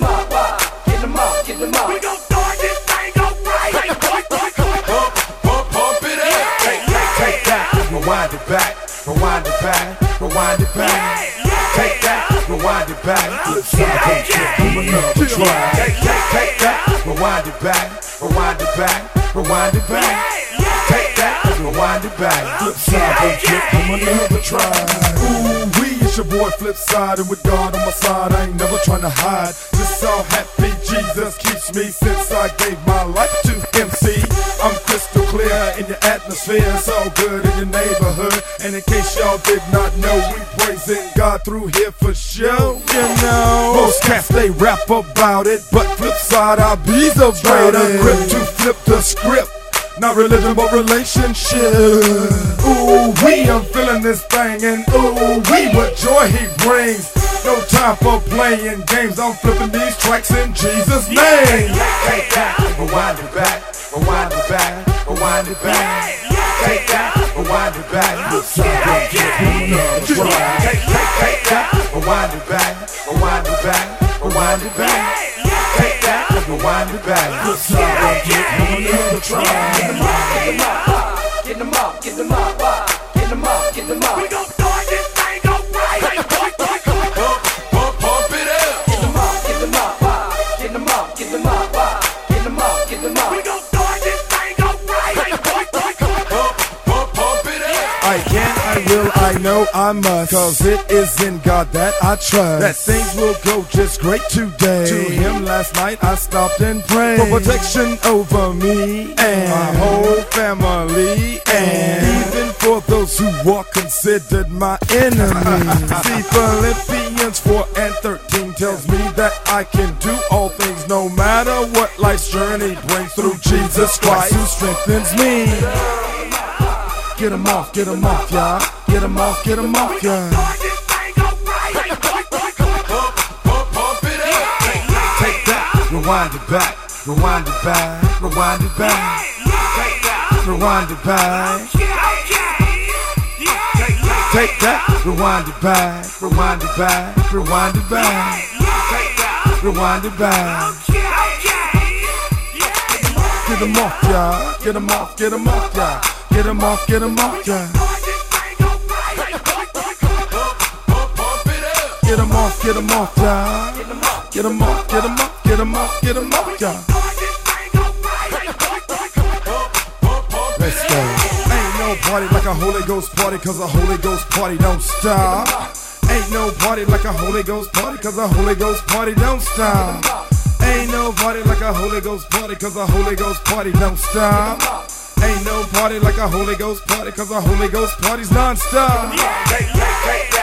them up, uh, up. Up. We gon' start this thing up right. Bump, bump, bump it up. Take, that. Rewind it back. Rewind it back. Rewind it back. Take that. Rewind it back. Side trip from another track. Take, take, that. Rewind it back. Rewind it back. Rewind it back. Take that. Rewind it back. Side trip from another track. Ooh, we it's your boy FLYPPSiDE, and with God on my side, I ain't never tryna hide. Just so happy Jesus keeps me since I gave my life to MC. I'm crystal clear in your atmosphere, so good in your neighborhood. And in case y'all did not know, we praising God through here for sure. You know, most cats they rap about it, but FLYPPSiDE I be's about it. Grip to flip the script. Not religion, but relationship. Ooh, we, I'm feeling this thing, and ooh, we, what joy he brings. No time for playing games, I'm flipping these tracks in Jesus' name. Take that rewind it back, rewind it back, rewind it back. Take that, rewind it back. FLYPPSiDE, don't trip, come another. Take, that, rewind it back, rewind it back, rewind it back. Take that rewind it back. FLYPPSiDE, don't trip, come another. Get them up, get them up, get them up, get them up. We gon' start I can, I will, I know I must. Cause it is in God that I trust. That things will go just great today. To him last night I stopped and prayed. For protection over me and my whole family. And even for those who are considered my enemies. See, Philippians 4 and 13 tells me that I can do all things no matter what life's journey brings through Jesus Christ who strengthens me. Get 'em off, get 'em off, y'all. Get 'em off, get 'em off, y'all. Take that, rewind it back, rewind it back, rewind it back. Take that, Rewind it back. Take that. Rewind it back. Rewind it back. Rewind it back. Rewind it back. Get 'em off, y'all. Get 'em off, get 'em off, y'all. Get 'em off, get 'em off, up. Get 'em off, get 'em off, y'all. Get 'em off, get 'em off, get 'em off, get 'em off, y'all. Let's go. Ain't no party like a Holy Ghost party, cause a Holy Ghost party don't stop. Ain't no party like a Holy Ghost party, cause a Holy Ghost party don't stop. Ain't no party like a Holy Ghost party, cause a Holy Ghost party don't stop. Ain't no party like a Holy Ghost party, cause a Holy Ghost party's non-stop. Take, take, take